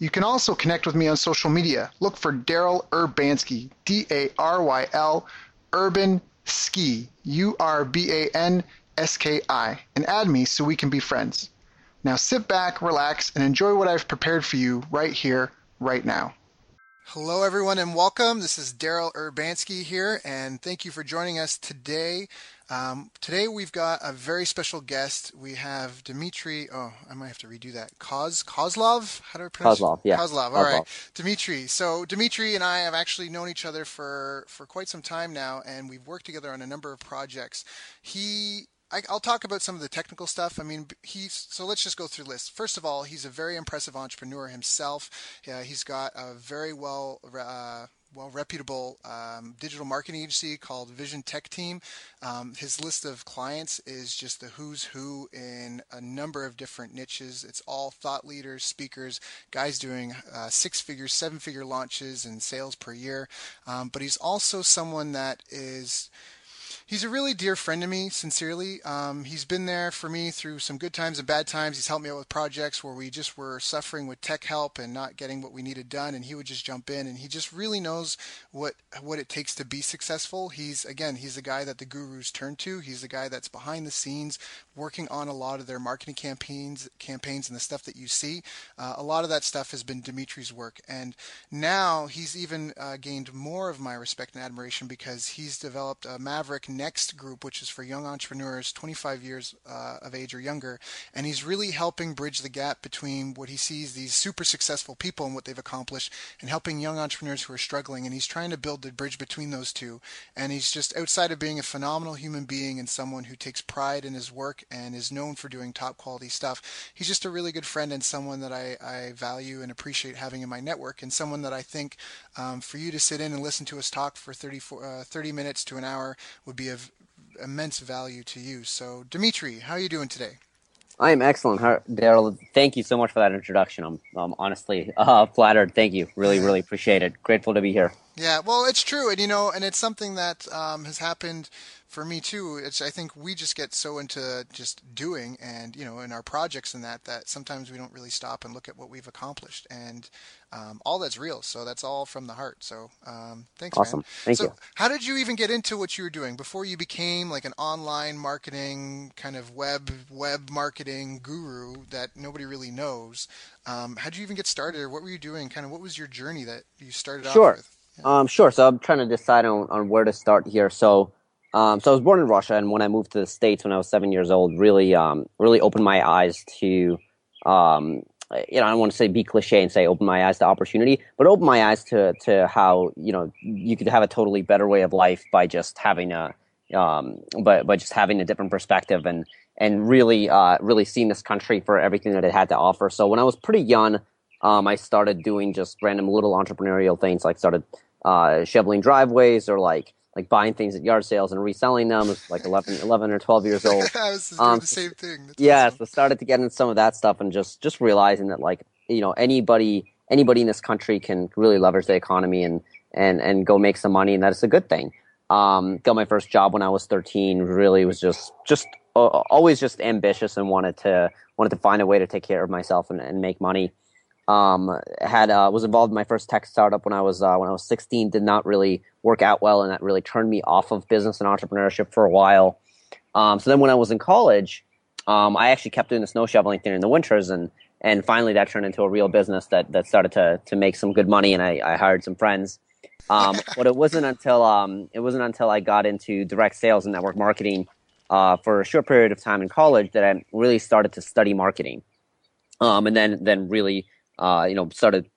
You can also connect with me on social media. Look for Daryl Urbanski, D A R Y L, Urban Ski, U R B A N S K I, and add me so we can be friends. Now sit back, relax, and enjoy what I've prepared for you right here, right now. Hello, everyone, and welcome. This is Daryl Urbanski here, and thank you for joining us today. Um, today we've got a very special guest. We have Dmitriy. Oh, I might have to redo that. Koz Kozlov. How do I pronounce it? Kozlov? Yeah. Kozlov. All right, Dmitriy. So Dmitriy and I have actually known each other for for quite some time now, and we've worked together on a number of projects. He I, will talk about some of the technical stuff. I mean, he's so let's just go through the list. First of all, he's a very impressive entrepreneur himself. Yeah, he's got a very well uh, well reputable um, digital marketing agency called Vision Tech Team. Um, his list of clients is just the who's who in a number of different niches. It's all thought leaders, speakers, guys doing uh, six figures, seven figure launches and sales per year. Um, but he's also someone that is he's a really dear friend to me, sincerely. Um, he's been there for me through some good times and bad times. He's helped me out with projects where we just were suffering with tech help and not getting what we needed done, and he would just jump in. And he just really knows what what it takes to be successful. He's again, he's the guy that the gurus turn to. He's the guy that's behind the scenes working on a lot of their marketing campaigns, campaigns, and the stuff that you see. Uh, a lot of that stuff has been Dmitriy's work, and now he's even uh, gained more of my respect and admiration because he's developed a Maverick Next group, which is for young entrepreneurs 25 years uh, of age or younger. And he's really helping bridge the gap between what he sees these super successful people and what they've accomplished and helping young entrepreneurs who are struggling. And he's trying to build the bridge between those two. And he's just outside of being a phenomenal human being and someone who takes pride in his work and is known for doing top quality stuff. He's just a really good friend and someone that I, I value and appreciate having in my network and someone that I think um, for you to sit in and listen to us talk for 30, uh, 30 minutes to an hour would be of immense value to you. So, Dmitriy, how are you doing today? I am excellent, Daryl. Thank you so much for that introduction. I'm, I'm honestly uh, flattered. Thank you. Really, really appreciate it. Grateful to be here. Yeah, well, it's true, and you know, and it's something that um, has happened for me too. It's I think we just get so into just doing, and you know, in our projects and that, that sometimes we don't really stop and look at what we've accomplished, and um, all that's real. So that's all from the heart. So um, thanks, awesome. Man. Thank so you. How did you even get into what you were doing before you became like an online marketing kind of web web marketing guru that nobody really knows? Um, how did you even get started, or what were you doing? Kind of what was your journey that you started sure. off with? Um, sure. So I'm trying to decide on, on where to start here. So, um, so I was born in Russia, and when I moved to the states when I was seven years old, really, um, really opened my eyes to, um, you know, I don't want to say be cliche and say open my eyes to opportunity, but open my eyes to to how you know you could have a totally better way of life by just having a, um, by by just having a different perspective and and really, uh, really seeing this country for everything that it had to offer. So when I was pretty young. Um, I started doing just random little entrepreneurial things, like started uh, shoveling driveways or like like buying things at yard sales and reselling them. as like 11, 11 or twelve years old. I was doing um, the same thing. That's yeah, awesome. so started to get into some of that stuff and just just realizing that like you know anybody anybody in this country can really leverage the economy and and and go make some money and that is a good thing. Um, got my first job when I was 13. Really was just just uh, always just ambitious and wanted to wanted to find a way to take care of myself and, and make money. Um, had uh, was involved in my first tech startup when I was uh, when I was 16. Did not really work out well, and that really turned me off of business and entrepreneurship for a while. Um, so then, when I was in college, um, I actually kept doing the snow shoveling thing in the winters, and and finally that turned into a real business that that started to to make some good money, and I, I hired some friends. Um, but it wasn't until um, it wasn't until I got into direct sales and network marketing uh, for a short period of time in college that I really started to study marketing, um, and then then really uh, you know, started.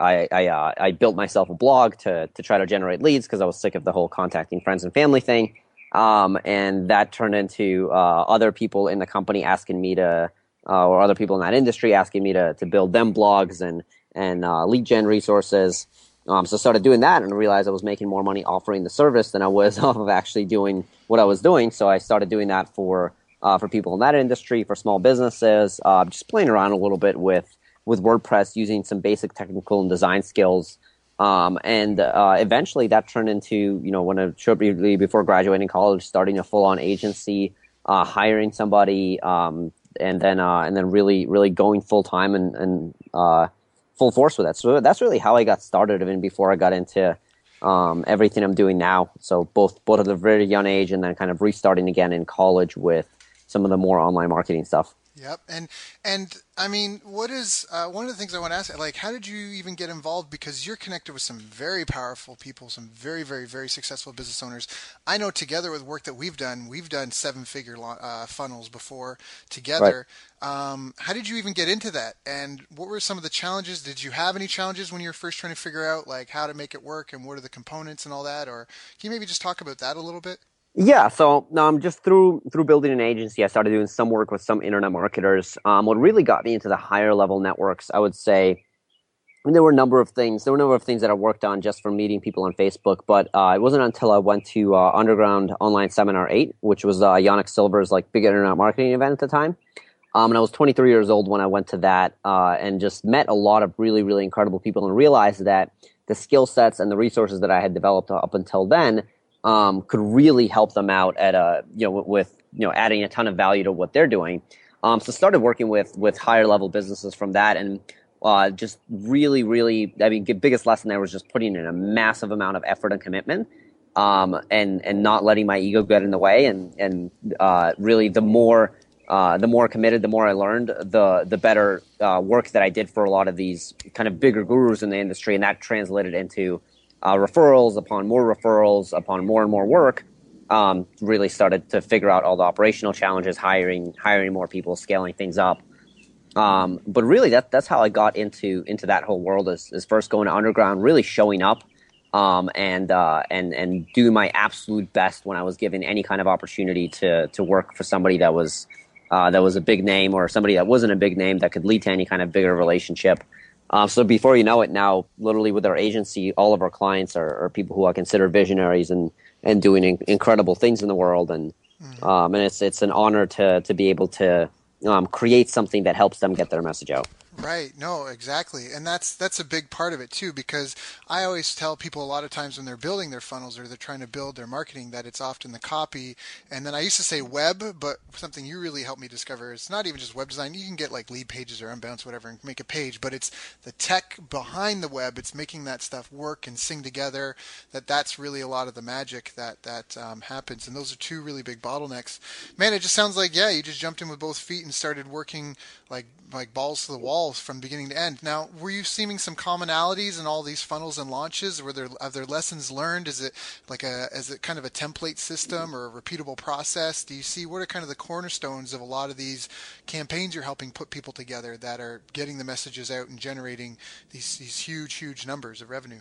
I I, uh, I built myself a blog to to try to generate leads because I was sick of the whole contacting friends and family thing, um, and that turned into uh, other people in the company asking me to, uh, or other people in that industry asking me to to build them blogs and and uh, lead gen resources. Um, so I started doing that and realized I was making more money offering the service than I was off of actually doing what I was doing. So I started doing that for uh, for people in that industry, for small businesses, uh, just playing around a little bit with with WordPress, using some basic technical and design skills. Um, and uh, eventually that turned into, you know, when I shortly before graduating college, starting a full on agency, uh, hiring somebody, um, and then uh, and then really really going full time and and uh, full force with that. So that's really how I got started, even before I got into um, everything I'm doing now. So both both at a very young age, and then kind of restarting again in college with some of the more online marketing stuff. Yep, and and I mean, what is uh, one of the things I want to ask? Like, how did you even get involved? Because you're connected with some very powerful people, some very, very, very successful business owners. I know together with work that we've done, we've done seven-figure uh, funnels before together. Right. Um, how did you even get into that? And what were some of the challenges? Did you have any challenges when you were first trying to figure out like how to make it work and what are the components and all that? Or can you maybe just talk about that a little bit? Yeah, so um, just through through building an agency, I started doing some work with some internet marketers. Um, what really got me into the higher level networks, I would say, I mean, there were a number of things. There were a number of things that I worked on just from meeting people on Facebook. But uh, it wasn't until I went to uh, Underground Online Seminar Eight, which was uh, Yanik Silver's like big internet marketing event at the time. Um, and I was 23 years old when I went to that, uh, and just met a lot of really, really incredible people, and realized that the skill sets and the resources that I had developed up until then um, could really help them out at a you know with you know adding a ton of value to what they're doing. Um, so started working with with higher level businesses from that, and uh, just really, really, I mean, the biggest lesson there was just putting in a massive amount of effort and commitment, um, and and not letting my ego get in the way, and and uh, really the more. Uh, the more committed, the more I learned, the the better uh, work that I did for a lot of these kind of bigger gurus in the industry, and that translated into uh, referrals upon more referrals upon more and more work um, really started to figure out all the operational challenges hiring hiring more people scaling things up. Um, but really that, that's how i got into into that whole world is, is first going to underground really showing up um, and uh, and and doing my absolute best when i was given any kind of opportunity to to work for somebody that was uh, that was a big name or somebody that wasn't a big name that could lead to any kind of bigger relationship um, so before you know it, now literally with our agency, all of our clients are, are people who I consider visionaries and and doing in, incredible things in the world, and mm-hmm. um, and it's it's an honor to to be able to um, create something that helps them get their message out. Right. No, exactly. And that's that's a big part of it too because I always tell people a lot of times when they're building their funnels or they're trying to build their marketing that it's often the copy. And then I used to say web, but something you really helped me discover it's not even just web design. You can get like Leadpages or Unbounce whatever and make a page, but it's the tech behind the web. It's making that stuff work and sing together. That that's really a lot of the magic that that um, happens. And those are two really big bottlenecks. Man, it just sounds like yeah, you just jumped in with both feet and started working like like balls to the walls from beginning to end. Now, were you seeing some commonalities in all these funnels and launches? Were there are there lessons learned? Is it like a is it kind of a template system or a repeatable process? Do you see what are kind of the cornerstones of a lot of these campaigns you're helping put people together that are getting the messages out and generating these these huge huge numbers of revenue?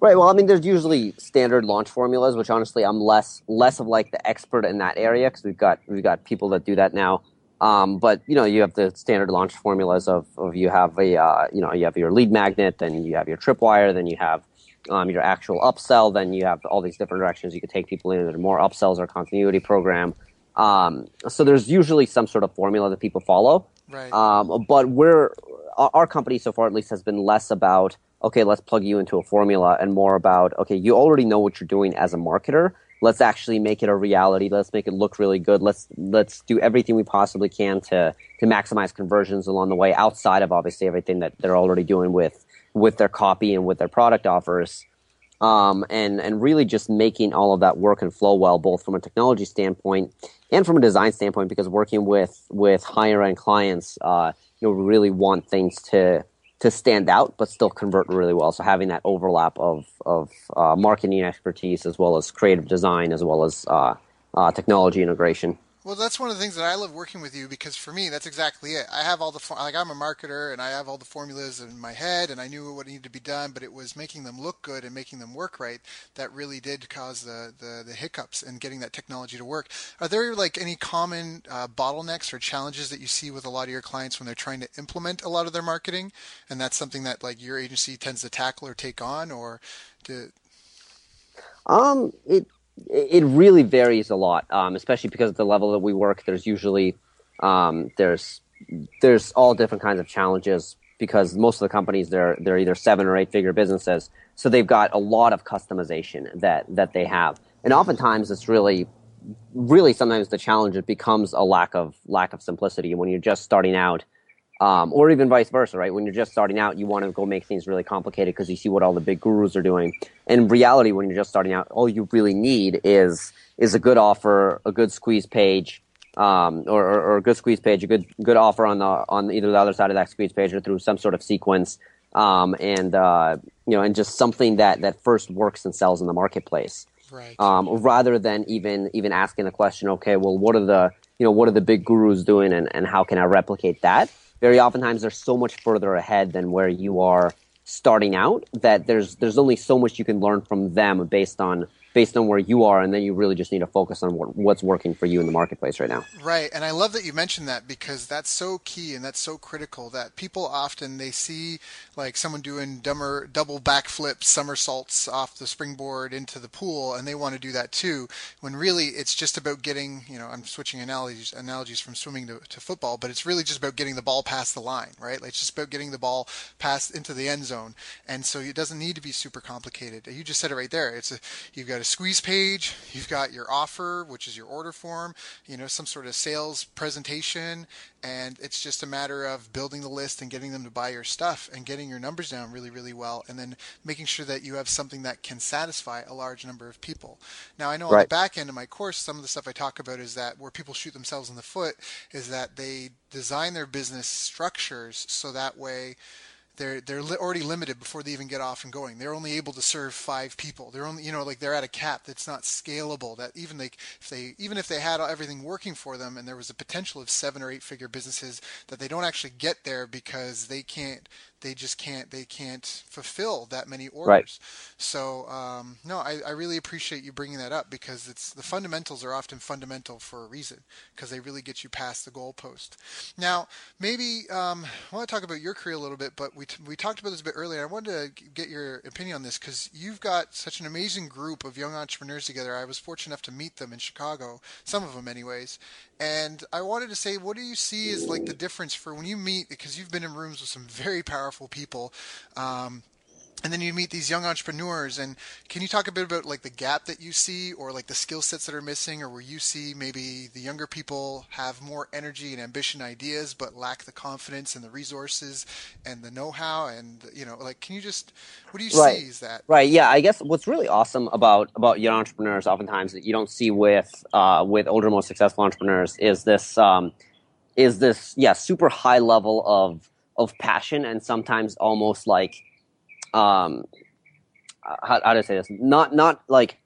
Right. Well, I mean, there's usually standard launch formulas, which honestly I'm less less of like the expert in that area because we've got we've got people that do that now. Um, but you know, you have the standard launch formulas of, of you have a uh, you know you have your lead magnet, then you have your tripwire, then you have um, your actual upsell, then you have all these different directions you could take people in. There more upsells or continuity program. Um, so there's usually some sort of formula that people follow. Right. Um, but we're our company so far at least has been less about okay, let's plug you into a formula, and more about okay, you already know what you're doing as a marketer let's actually make it a reality. Let's make it look really good. Let's let's do everything we possibly can to to maximize conversions along the way, outside of obviously everything that they're already doing with with their copy and with their product offers. Um, and and really just making all of that work and flow well, both from a technology standpoint and from a design standpoint, because working with with higher end clients, uh, you know, really want things to to stand out, but still convert really well. So having that overlap of of uh, marketing expertise as well as creative design as well as uh, uh, technology integration. Well, that's one of the things that I love working with you because for me, that's exactly it. I have all the like I'm a marketer and I have all the formulas in my head and I knew what needed to be done, but it was making them look good and making them work right that really did cause the the, the hiccups in getting that technology to work. Are there like any common uh, bottlenecks or challenges that you see with a lot of your clients when they're trying to implement a lot of their marketing, and that's something that like your agency tends to tackle or take on, or to um, it it really varies a lot, um, especially because of the level that we work. There's usually um, there's there's all different kinds of challenges because most of the companies they're they're either seven or eight figure businesses, so they've got a lot of customization that that they have, and oftentimes it's really really sometimes the challenge it becomes a lack of lack of simplicity. When you're just starting out um, or even vice versa, right? When you're just starting out, you want to go make things really complicated because you see what all the big gurus are doing. In reality, when you're just starting out, all you really need is is a good offer, a good squeeze page, um, or, or, or, a good squeeze page, a good good offer on the on either the other side of that squeeze page or through some sort of sequence, um, and uh, you know, and just something that that first works and sells in the marketplace. Right. Um, rather than even even asking the question, okay, well, what are the you know what are the big gurus doing, and, and how can I replicate that? Very oftentimes they're so much further ahead than where you are starting out that there's there's only so much you can learn from them based on based on where you are, and then you really just need to focus on what, what's working for you in the marketplace right now. Right, and I love that you mentioned that because that's so key and that's so critical that people often they see like someone doing dumber double backflips, somersaults off the springboard into the pool, and they want to do that too. When really it's just about getting, you know, I'm switching analogies analogies from swimming to, to football, but it's really just about getting the ball past the line, right? Like it's just about getting the ball past into the end zone, and so it doesn't need to be super complicated. You just said it right there. It's a you've got a squeeze page, you've got your offer, which is your order form, you know, some sort of sales presentation, and it's just a matter of building the list and getting them to buy your stuff and getting your numbers down really, really well, and then making sure that you have something that can satisfy a large number of people. Now, I know on the back end of my course, some of the stuff I talk about is that where people shoot themselves in the foot is that they design their business structures so that way they're they're li- already limited before they even get off and going. They're only able to serve five people. They're only you know like they're at a cap that's not scalable. That even they if they even if they had everything working for them and there was a potential of seven or eight figure businesses that they don't actually get there because they can't they just can't they can't fulfill that many orders. Right. So um, no, I, I really appreciate you bringing that up because it's the fundamentals are often fundamental for a reason because they really get you past the goalpost. Now maybe um, I want to talk about your career a little bit, but we t- we talked about this a bit earlier. I wanted to get your opinion on this because you've got such an amazing group of young entrepreneurs together. I was fortunate enough to meet them in Chicago, some of them anyways, and I wanted to say, what do you see as like the difference for when you meet because you've been in rooms with some very powerful people. Um, and then you meet these young entrepreneurs and can you talk a bit about like the gap that you see or like the skill sets that are missing or where you see maybe the younger people have more energy and ambition ideas but lack the confidence and the resources and the know-how and you know like can you just what do you right. see is that right yeah i guess what's really awesome about about young entrepreneurs oftentimes that you don't see with uh, with older more successful entrepreneurs is this um, is this yeah super high level of of passion and sometimes almost like um how, how to say this not not like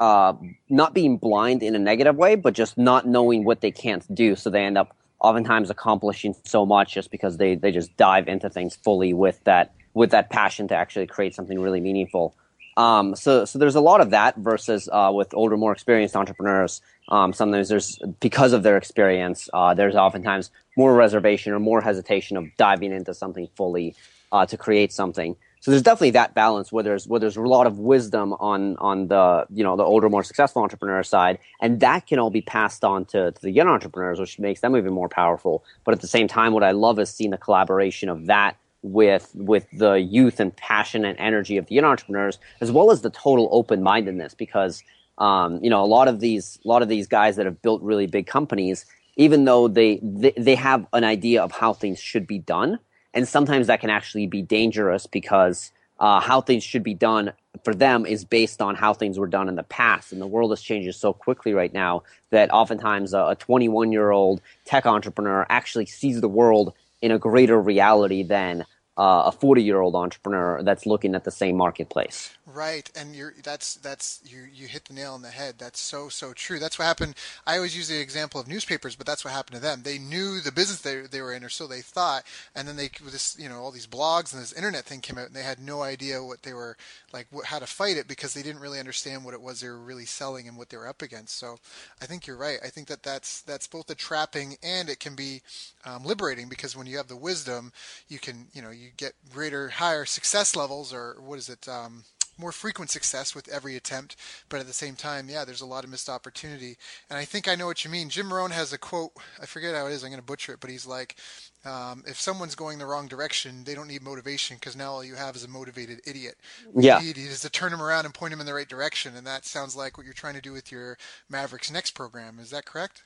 uh not being blind in a negative way but just not knowing what they can't do so they end up oftentimes accomplishing so much just because they they just dive into things fully with that with that passion to actually create something really meaningful um, so, so there's a lot of that versus uh, with older, more experienced entrepreneurs. Um, sometimes there's because of their experience, uh, there's oftentimes more reservation or more hesitation of diving into something fully uh, to create something. So there's definitely that balance where there's where there's a lot of wisdom on on the you know the older, more successful entrepreneur side, and that can all be passed on to, to the young entrepreneurs, which makes them even more powerful. But at the same time, what I love is seeing the collaboration of that with with the youth and passion and energy of the young entrepreneurs, as well as the total open mindedness. Because um, you know a lot of these a lot of these guys that have built really big companies, even though they, they they have an idea of how things should be done, and sometimes that can actually be dangerous because uh, how things should be done for them is based on how things were done in the past. And the world is changing so quickly right now that oftentimes a 21 year old tech entrepreneur actually sees the world in a greater reality than uh, a 40 year old entrepreneur that's looking at the same marketplace. Right, and you're that's that's you you hit the nail on the head. That's so so true. That's what happened. I always use the example of newspapers, but that's what happened to them. They knew the business they they were in, or so they thought, and then they this you know all these blogs and this internet thing came out, and they had no idea what they were like, what, how to fight it because they didn't really understand what it was they were really selling and what they were up against. So, I think you're right. I think that that's that's both a trapping and it can be um, liberating because when you have the wisdom, you can you know you get greater higher success levels, or what is it? Um, more frequent success with every attempt, but at the same time, yeah, there's a lot of missed opportunity. And I think I know what you mean. Jim Rohn has a quote. I forget how it is. I'm going to butcher it, but he's like, um, "If someone's going the wrong direction, they don't need motivation because now all you have is a motivated idiot. What Yeah. you need is to turn them around and point them in the right direction." And that sounds like what you're trying to do with your Mavericks Next program. Is that correct?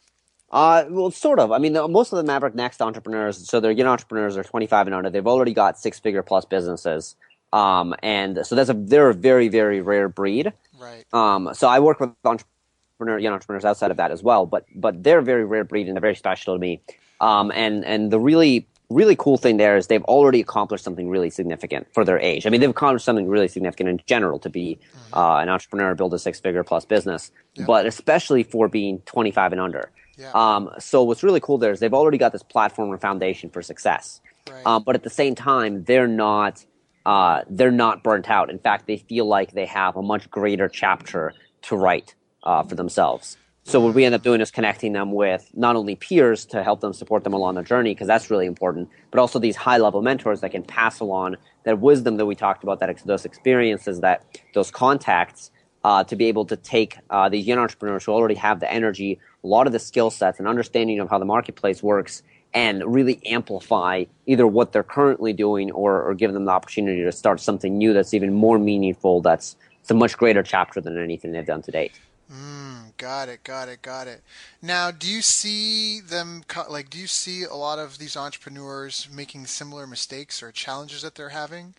Uh, well, sort of. I mean, the, most of the Maverick Next entrepreneurs, so they're young entrepreneurs, are 25 and under. They've already got six figure plus businesses. Um, and so that's a, they're a very, very rare breed. Right. Um, so I work with entrepreneur, young entrepreneurs outside of that as well, but, but they're a very rare breed and they're very special to me. Um, and, and the really, really cool thing there is they've already accomplished something really significant for their age. I mean, they've accomplished something really significant in general to be uh, an entrepreneur, build a six figure plus business, Yeah. but especially for being 25 and under. Yeah. Um, so what's really cool there is they've already got this platform and foundation for success. Right. Um, but at the same time, they're not uh, they're not burnt out. In fact, they feel like they have a much greater chapter to write uh, for themselves. So what we end up doing is connecting them with not only peers to help them support them along their journey, because that's really important, but also these high level mentors that can pass along that wisdom that we talked about, that those experiences, that those contacts, uh, to be able to take uh, these young entrepreneurs who already have the energy, a lot of the skill sets, and understanding of how the marketplace works, and really amplify either what they're currently doing or, or give them the opportunity to start something new that's even more meaningful. That's it's a much greater chapter than anything they've done to date. Mm, got it, got it, got it. Now, do you see them like? Do you see a lot of these entrepreneurs making similar mistakes or challenges that they're having?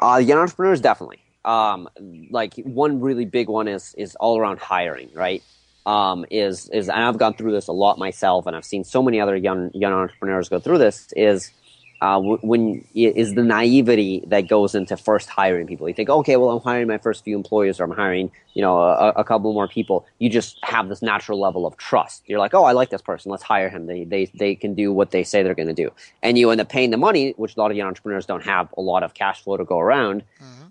Uh, young entrepreneurs definitely. Um, like one really big one is is all around hiring, right? Um, is is and I've gone through this a lot myself, and I've seen so many other young young entrepreneurs go through this. Is uh, when is the naivety that goes into first hiring people. You think, okay, well, I'm hiring my first few employees, or I'm hiring, you know, a, a couple more people. You just have this natural level of trust. You're like, oh, I like this person. Let's hire him. They they they can do what they say they're going to do, and you end up paying the money, which a lot of young entrepreneurs don't have a lot of cash flow to go around,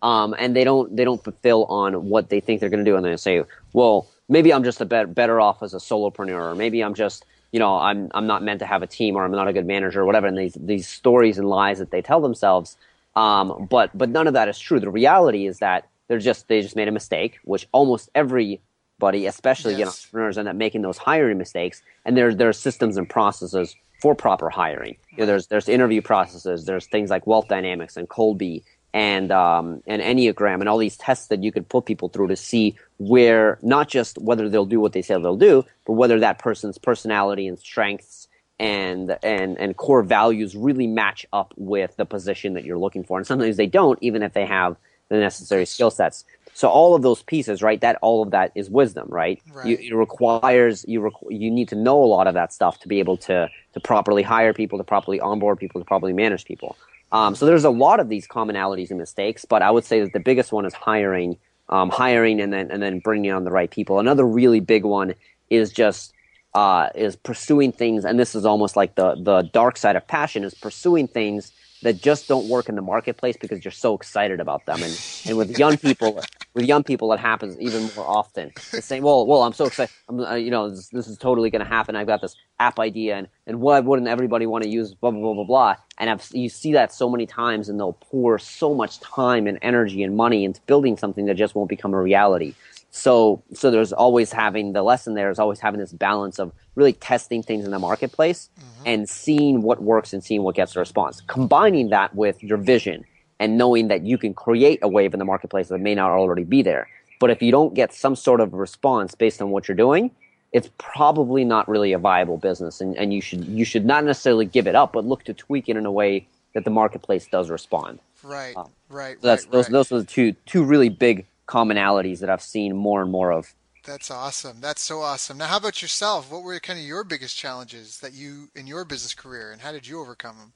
um, and they don't they don't fulfill on what they think they're going to do, and they say, well, maybe I'm just a bet- better off as a solopreneur, or maybe I'm just you know, I'm I'm not meant to have a team or I'm not a good manager or whatever. And these these stories and lies that they tell themselves. Um, but but none of that is true. The reality is that they're just they just made a mistake, which almost everybody, especially you know, entrepreneurs, end up making those hiring mistakes. And there there are systems and processes for proper hiring. You know, there's there's interview processes. There's things like Wealth Dynamics and Kolbe and um, and Enneagram and all these tests that you could put people through to see where not just whether they'll do what they say they'll do, but whether that person's personality and strengths and and and core values really match up with the position that you're looking for. And sometimes they don't, even if they have the necessary skill sets. So all of those pieces, right? That all of that is wisdom, right? Right. You, it requires you requ- you need to know a lot of that stuff to be able to to properly hire people, to properly onboard people, to properly manage people. Um, so there's a lot of these commonalities and mistakes, but I would say that the biggest one is hiring, um, hiring, and then and then bringing on the right people. Another really big one is just uh, is pursuing things, and this is almost like the the dark side of passion is pursuing things that just don't work in the marketplace because you're so excited about them. And and with young people, with young people, it happens even more often. They say, "Well, well, I'm so excited. I'm, uh, you know, this, this is totally going to happen. I've got this app idea, and and why wouldn't everybody want to use blah blah blah blah blah?" And I've, you see that so many times, and they'll pour so much time and energy and money into building something that just won't become a reality. So, so there's always having the lesson there is always having this balance of really testing things in the marketplace mm-hmm. and seeing what works and seeing what gets the response. Combining that with your vision and knowing that you can create a wave in the marketplace that may not already be there. But if you don't get some sort of response based on what you're doing, it's probably not really a viable business, and, and you should you should not necessarily give it up, but look to tweak it in a way that the marketplace does respond. Right, uh, right, So that's right, those right. those are the two two really big commonalities that I've seen more and more of. That's awesome. That's so awesome. Now, how about yourself? What were kind of your biggest challenges that you in your business career, and how did you overcome them?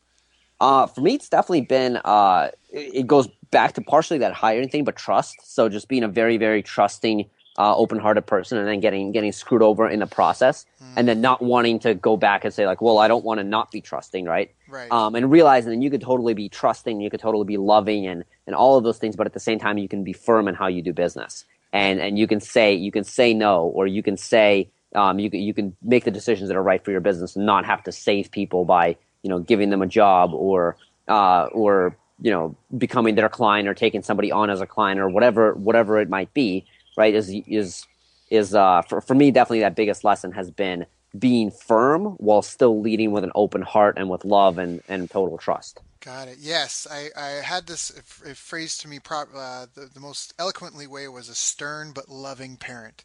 Uh, for me, it's definitely been uh, it goes back to partially that hiring thing, but trust. So just being a very, very trusting, uh, open-hearted person, and then getting getting screwed over in the process, mm. and then not wanting to go back and say like, well, I don't want to not be trusting, right? Right. Um, and realizing that you could totally be trusting, you could totally be loving, and and all of those things, but at the same time, you can be firm in how you do business, and and you can say you can say no, or you can say um, you you can make the decisions that are right for your business, and not have to save people by you know giving them a job or uh, or you know becoming their client or taking somebody on as a client or whatever whatever it might be right is is is uh, for, for me definitely that biggest lesson has been being firm while still leading with an open heart and with love and, and total trust got it yes i, I had this phrase to me uh, the, the most eloquently way was a stern but loving parent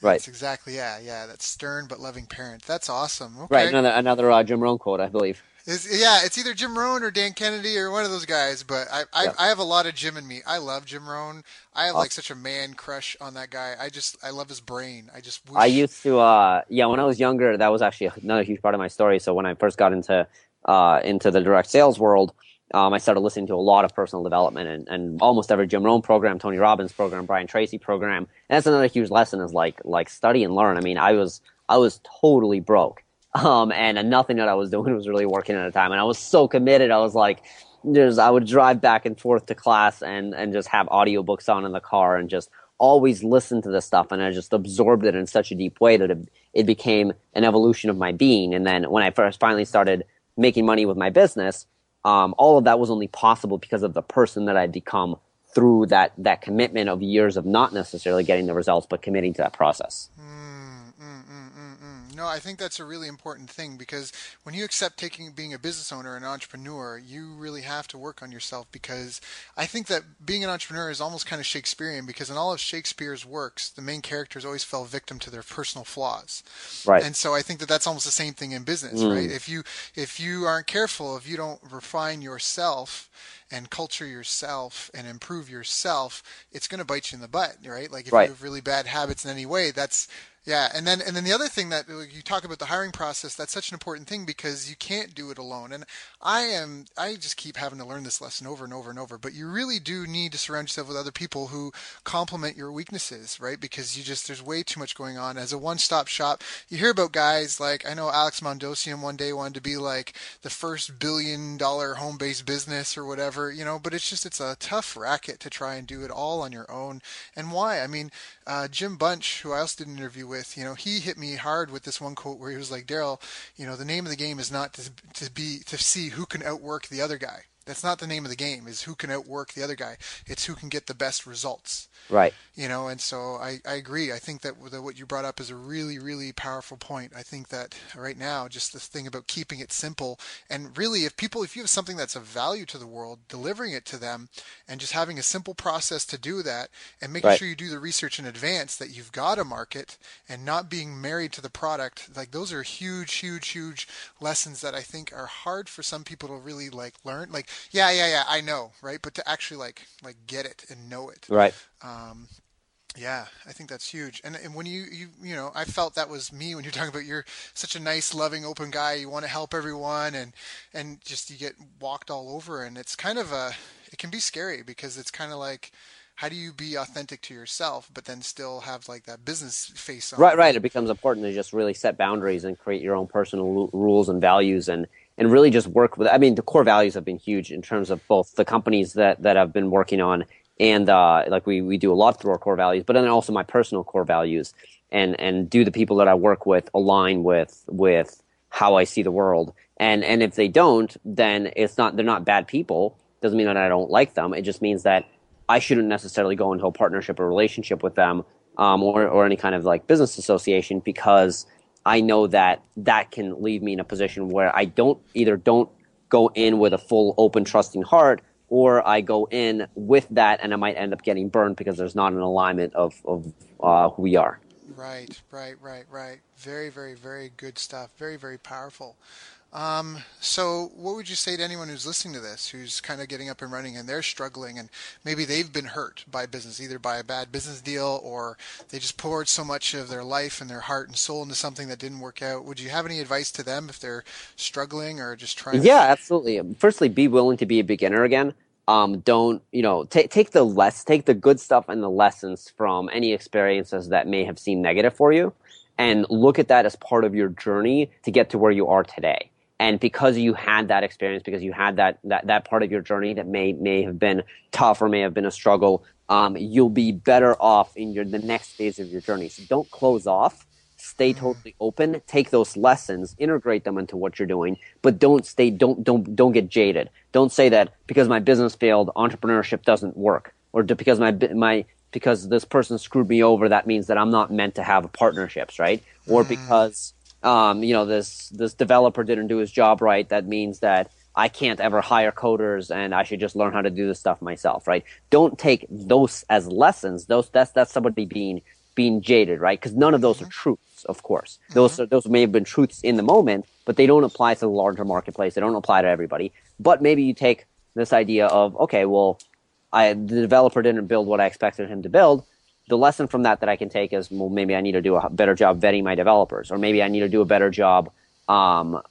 Right. That's exactly yeah, yeah. That stern but loving parent. That's awesome. Okay. Right. Another another uh, Jim Rohn quote, I believe. It's, yeah, it's either Jim Rohn or Dan Kennedy or one of those guys. But I, I, I have a lot of Jim in me. I love Jim Rohn. I have like such a man crush on that guy. I just, I love his brain. I just. Wish... I used to, uh, yeah, when I was younger, that was actually another huge part of my story. So when I first got into, uh, into the direct sales world, um, I started listening to a lot of personal development and, and almost every Jim Rohn program, Tony Robbins program, Brian Tracy program. And that's another huge lesson is like, like study and learn. I mean, I was, I was totally broke um, and nothing that I was doing was really working at the time. And I was so committed. I was like, there's, I would drive back and forth to class and, and just have audiobooks on in the car and just always listen to this stuff. And I just absorbed it in such a deep way that it, it became an evolution of my being. And then when I first finally started making money with my business, um, all of that was only possible because of the person that I'd become through that, that commitment of years of not necessarily getting the results, but committing to that process. Mm. No, I think that's a really important thing because when you accept taking being a business owner and entrepreneur, you really have to work on yourself because I think that being an entrepreneur is almost kind of Shakespearean because in all of Shakespeare's works, the main characters always fell victim to their personal flaws. Right. And so I think that that's almost the same thing in business, mm. right? If you if you aren't careful, if you don't refine yourself and culture yourself and improve yourself, it's going to bite you in the butt, right? Like if right. you have really bad habits in any way, that's yeah, and then and then the other thing that you talk about the hiring process, that's such an important thing because you can't do it alone. And I am I just keep having to learn this lesson over and over and over, but you really do need to surround yourself with other people who complement your weaknesses, right? Because you just there's way too much going on as a one-stop shop. You hear about guys like I know Alex Mandossian one day wanted to be like the first billion dollar home-based business or whatever, you know, but it's just it's a tough racket to try and do it all on your own. And why? I mean, uh, Jim Bunch, who I also did an interview with with. You know, he hit me hard with this one quote where he was like, "Daryl, you know, the name of the game is not to, to be to see who can outwork the other guy. That's not the name of the game. Is who can outwork the other guy. It's who can get the best results. Right. You know, and so I, I agree. I think that what you brought up is a really, really powerful point. I think that right now, just this thing about keeping it simple and really, if people, if you have something that's of value to the world, delivering it to them and just having a simple process to do that and making right. sure you do the research in advance that you've got a market and not being married to the product, like those are huge, huge, huge lessons that I think are hard for some people to really like learn. Like yeah, yeah, yeah, I know, right? But to actually like like get it and know it, right? Um, yeah, I think that's huge. And, and when you, you, you know, I felt that was me when you're talking about you're such a nice, loving, open guy. You want to help everyone and, and just you get walked all over. And it's kind of a, it can be scary because it's kind of like, how do you be authentic to yourself, but then still have like that business face on? Right, right. It becomes important to just really set boundaries and create your own personal rules and values and, and really just work with. I mean, the core values have been huge in terms of both the companies that that I've been working on, and uh, like we we do a lot through our core values, but then also my personal core values, and and do the people that I work with align with with how I see the world, and and if they don't, then it's not they're not bad people. Doesn't mean that I don't like them. It just means that I shouldn't necessarily go into a partnership or relationship with them, um, or or any kind of like business association because I know that that can leave me in a position where I don't either don't go in with a full open trusting heart or I go in with that and I might end up getting burned because there's not an alignment of, of uh, who we are. Right, right, right, right. Very, very, very good stuff. Very, very powerful. Um, so, what would you say to anyone who's listening to this, who's kind of getting up and running and they're struggling, and maybe they've been hurt by business, either by a bad business deal or they just poured so much of their life and their heart and soul into something that didn't work out? Would you have any advice to them if they're struggling or just trying? Yeah, absolutely. Firstly, be willing to be a beginner again. um, don't you know take the less take the good stuff and the lessons from any experiences that may have seemed negative for you and look at that as part of your journey to get to where you are today and because you had that experience because you had that that, that part of your journey that may may have been tough or may have been a struggle um, you'll be better off in your the next phase of your journey. So don't close off. Stay Mm-hmm. totally open. Take those lessons. Integrate them into what you're doing. But don't stay don't don't don't get jaded. Don't say that because my business failed entrepreneurship doesn't work. Or because my my because this person screwed me over that means that i'm not meant to have partnerships right? Or because um, you know this this developer didn't do his job right that means that i can't ever hire coders and i should just learn how to do this stuff myself right? Don't take those as lessons. Those that's that's somebody being being jaded right? Because none of those are truths of course. Those are, those may have been truths in the moment but they don't apply to the larger marketplace. They don't apply to everybody. But maybe you take this idea of okay well I the developer didn't build what I expected him to build. The lesson from that that I can take is well, maybe I need to do a better job vetting my developers, or maybe I need to do a better job um, uh,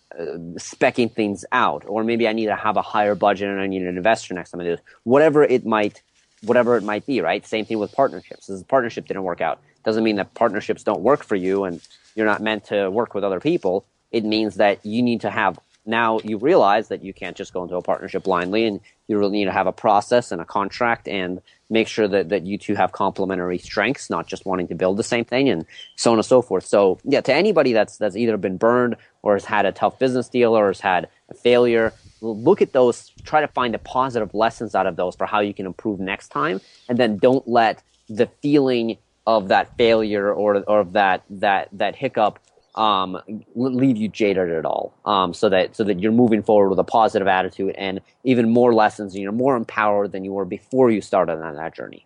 specking things out, or maybe I need to have a higher budget and I need an investor next time I do this. Whatever it might, whatever it might be, right? Same thing with partnerships. This partnership didn't work out. Doesn't mean that partnerships don't work for you and you're not meant to work with other people. It means that you need to have now you realize that you can't just go into a partnership blindly and you really need to have a process and a contract and make sure that, that you two have complementary strengths, not just wanting to build the same thing and so on and so forth. So yeah, to anybody that's that's either been burned or has had a tough business deal or has had a failure, look at those, try to find the positive lessons out of those for how you can improve next time, and then don't let the feeling of that failure or or of that that that hiccup um, leave you jaded at all. Um, so that so that you're moving forward with a positive attitude and even more lessons, and you're more empowered than you were before you started on that journey.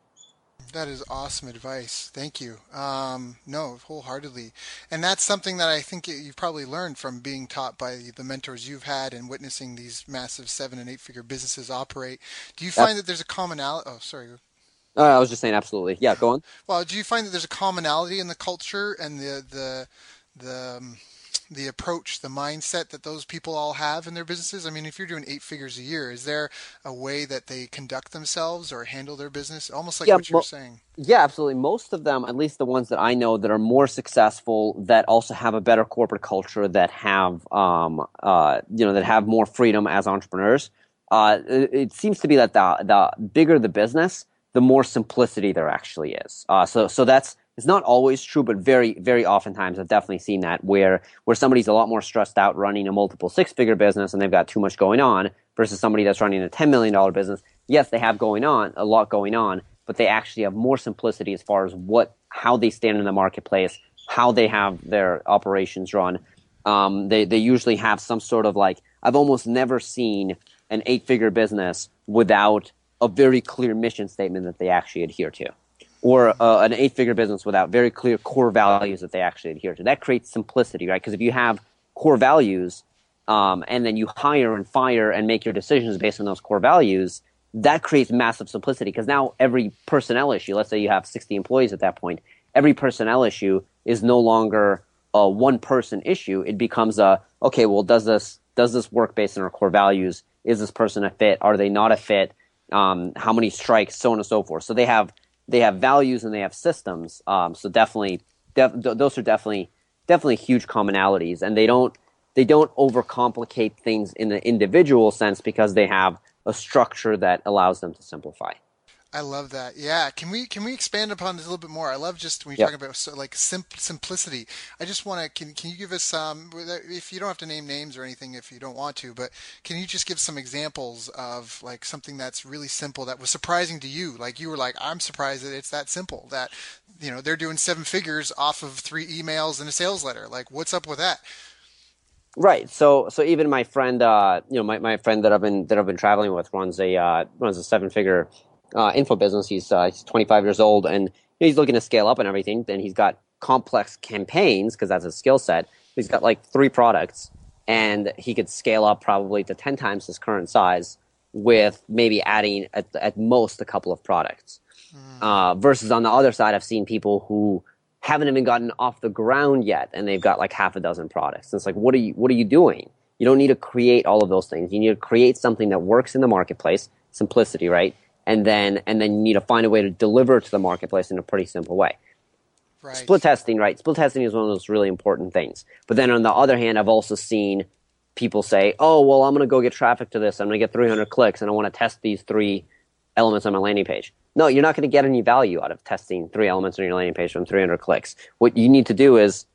That is awesome advice. Thank you. Um, no, wholeheartedly. And that's something that I think you've probably learned from being taught by the mentors you've had and witnessing these massive seven and eight figure businesses operate. Do you find that there's a commonality? Oh, sorry. Uh, I was just saying, absolutely. Yeah, go on. Well, do you find that there's a commonality in the culture and the the the um, the approach, the mindset that those people all have in their businesses? I mean, if you're doing eight figures a year, is there a way that they conduct themselves or handle their business? Almost like Yeah, what you're well- saying. Yeah, absolutely. Most of them, at least the ones that I know that are more successful, that also have a better corporate culture, that have, um, uh, you know, that have more freedom as entrepreneurs. Uh, it, it seems to be that the the bigger the business, the more simplicity there actually is. Uh, so so that's it's not always true, but very very oftentimes I've definitely seen that where where somebody's a lot more stressed out running a multiple six figure business and they've got too much going on versus somebody that's running a ten million dollar business. Yes, they have going on a lot going on, but they actually have more simplicity as far as what how they stand in the marketplace, how they have their operations run. Um, they they usually have some sort of like I've almost never seen an eight figure business without a very clear mission statement that they actually adhere to, or uh, an eight figure business without very clear core values that they actually adhere to. That creates simplicity, right? Because if you have core values um, and then you hire and fire and make your decisions based on those core values, that creates massive simplicity because now every personnel issue, let's say you have 60 employees at that point, every personnel issue is no longer a one person issue. It becomes a, okay, well, does this, does this work based on our core values? Is this person a fit? Are they not a fit? Um, how many strikes, so on and so forth. So they have, they have values and they have systems. Um, so definitely, def- those are definitely, definitely huge commonalities and they don't, they don't overcomplicate things in the individual sense because they have a structure that allows them to simplify. I love that. Yeah. Can we can we expand upon this a little bit more? I love just when you Yep. talk about so, like sim- simplicity. I just want to can can you give us um if you don't have to name names or anything if you don't want to, but can you just give some examples of like something that's really simple that was surprising to you? Like you were like I'm surprised that it's that simple that you know they're doing seven figures off of three emails and a sales letter. Like what's up with that? Right. So so even my friend, uh, you know, my, my friend that I've been that I've been traveling with runs a uh, runs a seven figure uh, info business. He's uh, he's 25 years old and he's looking to scale up and everything. Then he's got complex campaigns because that's his skill set. He's got like three products and he could scale up probably to 10 times his current size with maybe adding at, at most a couple of products. Uh, versus on the other side, I've seen people who haven't even gotten off the ground yet, and they've got like half a dozen products. And it's like, what are you what are you doing? You don't need to create all of those things. You need to create something that works in the marketplace, simplicity, right? And then and then you need to find a way to deliver it to the marketplace in a pretty simple way. Right. Split testing, right? Split testing is one of those really important things. But then on the other hand, I've also seen people say, "Oh, well, I'm going to go get traffic to this. I'm going to get 300 clicks, and I want to test these three elements on my landing page." No, you're not going to get any value out of testing three elements on your landing page from 300 clicks. What you need to do is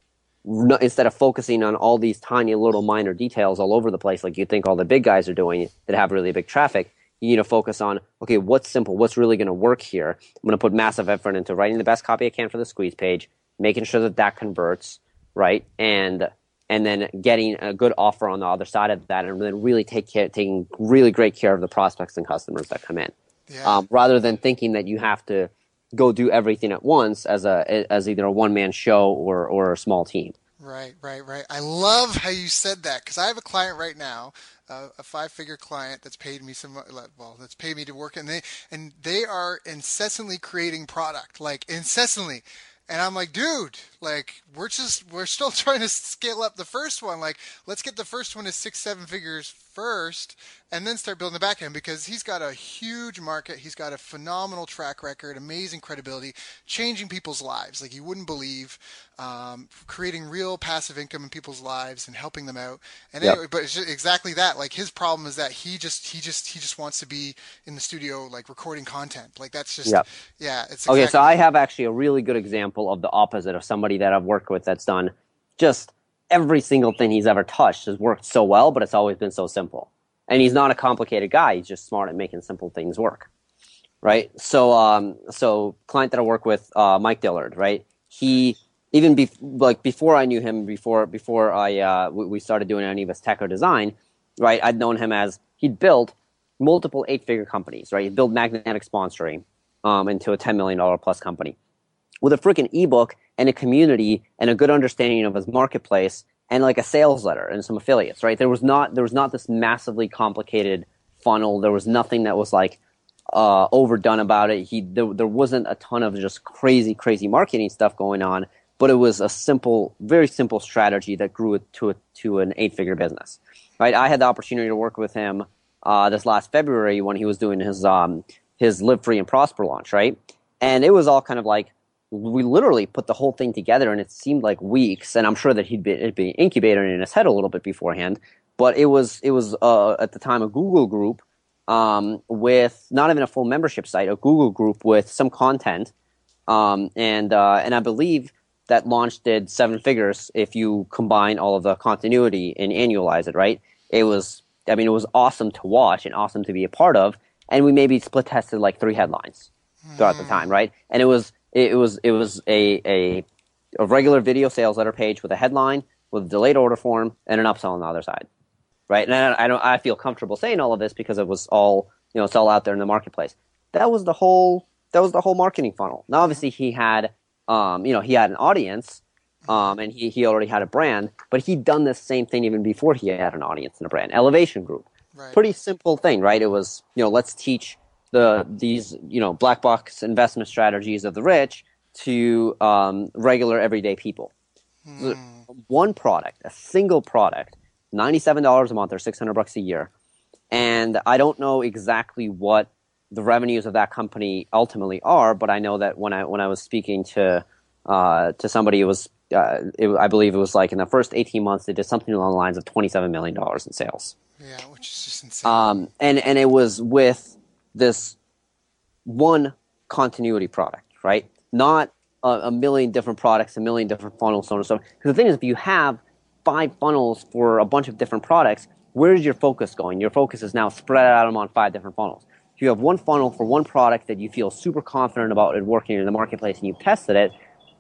instead of focusing on all these tiny little minor details all over the place, like you think all the big guys are doing that have really big traffic, you need to focus on okay, what's simple, what's really going to work here. I'm going to put massive effort into writing the best copy I can for the squeeze page, making sure that that converts, right, and and then getting a good offer on the other side of that, and then really take care, taking really great care of the prospects and customers that come in, Yeah. um, rather than thinking that you have to go do everything at once as a as either a one man show or or a small team. Right, right, right. I love how you said that because I have a client right now, uh, a five-figure client that's paid me some, well, that's paid me to work, and they and they are incessantly creating product, like incessantly. And I'm like, dude, like we're just we're still trying to scale up the first one. Like, let's get the first one to six, seven figures first, and then start building the back end because he's got a huge market. He's got a phenomenal track record, amazing credibility, changing people's lives like you wouldn't believe, um, creating real passive income in people's lives and helping them out. And Yep. anyway, but it's exactly that. Like his problem is that he just he just he just wants to be in the studio like recording content. Like that's just Yep. yeah. It's Okay, so I have actually a really good example of the opposite of somebody that I've worked with that's done just every single thing he's ever touched has worked so well, but it's always been so simple. And he's not a complicated guy; he's just smart at making simple things work, right? So, um, so client that I work with, uh, Mike Dillard, right? He even be- like before I knew him, before before I uh, we, started doing any of his tech or design, right? I'd known him as he'd built multiple eight-figure companies, right? He built magnetic sponsoring um, into a ten million dollar plus company with a freaking ebook and a community and a good understanding of his marketplace and like a sales letter and some affiliates, right? There was not there was not this massively complicated funnel. There was nothing that was like uh, overdone about it. He there, there wasn't a ton of just crazy crazy marketing stuff going on, but it was a simple, very simple strategy that grew to a, to an eight figure business, right? I had the opportunity to work with him uh, this last February when he was doing his um, his live free and prosper launch, right? And it was all kind of like we literally put the whole thing together and it seemed like weeks and i'm sure that he'd been, been incubated in his head a little bit beforehand but it was it was uh, at the time a google group um, with not even a full membership site a google group with some content um, and uh, and i believe that launch did seven figures if you combine all of the continuity and annualize it right? It was i mean it was awesome to watch and awesome to be a part of and we maybe split tested like three headlines throughout the time right? And it was it was it was a, a a regular video sales letter page with a headline with a delayed order form and an upsell on the other side. Right? And I, I don't i feel comfortable saying all of this because it was all you know it's all out there in the marketplace. That was the whole that was the whole marketing funnel. Now obviously he had um, you know he had an audience um, and he, he already had a brand but he'd done this same thing even before he had an audience and a brand. Elevation group. Right. pretty simple thing right? It was you know let's teach the these you know black box investment strategies of the rich to um, regular everyday people. The- one product a single product $97 a month or 600 bucks a year. And i don't know exactly what the revenues of that company ultimately are but i know that when i when i was speaking to uh, to somebody it was uh, it, i believe it was like in the first 18 months they did something along the lines of $27 million in sales. Yeah, which is just insane. um, and and it was with this one continuity product, right? Not a, a million different products, a million different funnels, so on and so. Because the thing is, if you have five funnels for a bunch of different products, where's your focus going? Your focus is now spread out on five different funnels. If you have one funnel for one product that you feel super confident about it working in the marketplace and you've tested it,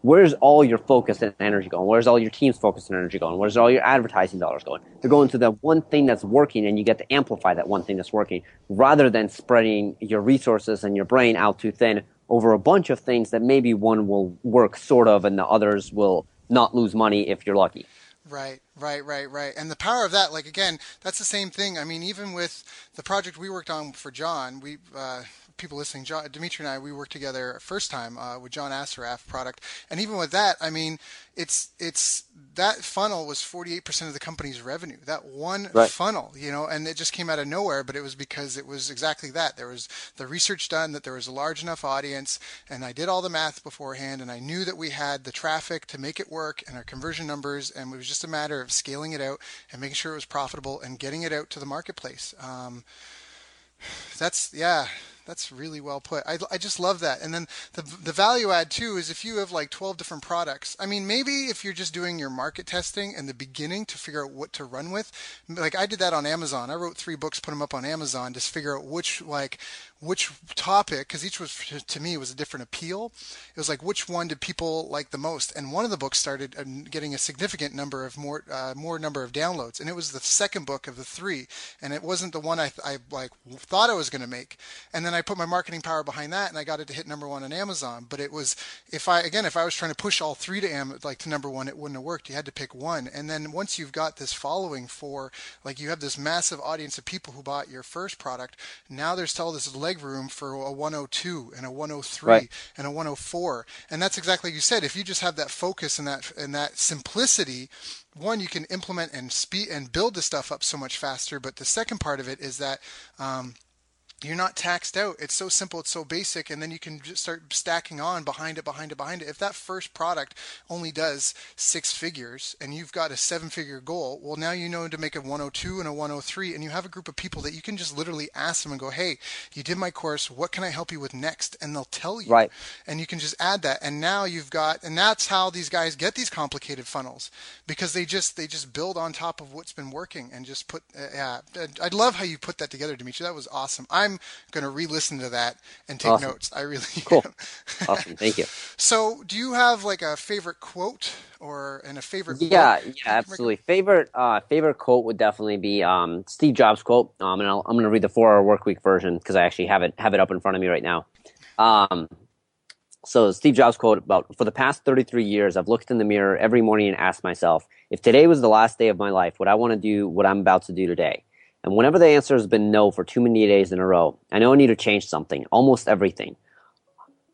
where's all your focus and energy going? Where's all your team's focus and energy going? Where's all your advertising dollars going? They're going to the one thing that's working and you get to amplify that one thing that's working rather than spreading your resources and your brain out too thin over a bunch of things that maybe one will work sort of and the others will not lose money if you're lucky. Right, right, right, right. And the power of that, like again, that's the same thing. I mean, even with the project we worked on for John, we uh, people listening, John, Dmitriy and I, we worked together first time uh, with John Assaraf product, and even with that, I mean, it's it's that funnel was 48% of the company's revenue. That one right. funnel, you know, and it just came out of nowhere, but it was because it was exactly that. There was the research done that there was a large enough audience, and I did all the math beforehand, and I knew that we had the traffic to make it work and our conversion numbers, and it was just a matter of scaling it out and making sure it was profitable and getting it out to the marketplace. Um, that's yeah that's really well put. I, I just love that. And then the, the value add too is if you have like 12 different products. I mean, maybe if you're just doing your market testing in the beginning to figure out what to run with, like I did that on Amazon. I wrote three books, put them up on Amazon just figure out which like which topic, because each was to me was a different appeal. It was like which one did people like the most, and one of the books started um, getting a significant number of more uh, more number of downloads, and it was the second book of the three, and it wasn't the one I, I like thought I was going to make, and then I put my marketing power behind that, and I got it to hit number one on Amazon. But it was if I again if I was trying to push all three to Am like to number one, it wouldn't have worked. You had to pick one, and then once you've got this following for like you have this massive audience of people who bought your first product, now there's still this leg room for a 102 and a 103 right. and a 104. And that's exactly like you said. If you just have that focus and that and that simplicity, one you can implement and speed and build the stuff up so much faster. But the second part of it is that um, you're not taxed out. It's so simple, it's so basic, and then you can just start stacking on behind it, behind it, behind it. If that first product only does six figures and you've got a seven figure goal, well, now you know to make a 102 and a 103, and you have a group of people that you can just literally ask them and go, hey, you did my course, what can I help you with next? And they'll tell you. Right. And you can just add that. And now you've got, and that's how these guys get these complicated funnels because they just, they just build on top of what's been working and just put, uh, yeah. I'd love how you put that together, Dmitriy. That was awesome. I I'm going to re-listen to that and take awesome. notes. I really cool. awesome, thank you. So, do you have like a favorite quote or and a favorite? Yeah, yeah, absolutely. Favorite uh, favorite quote would definitely be um, Steve Jobs quote. Um, and i am going to read the four-hour work week version because I actually have it have it up in front of me right now. Um, so Steve Jobs quote about for the past 33 years I've looked in the mirror every morning and asked myself if today was the last day of my life would I want to do what I'm about to do today and whenever the answer has been no for too many days in a row, I know I need to change something, almost everything.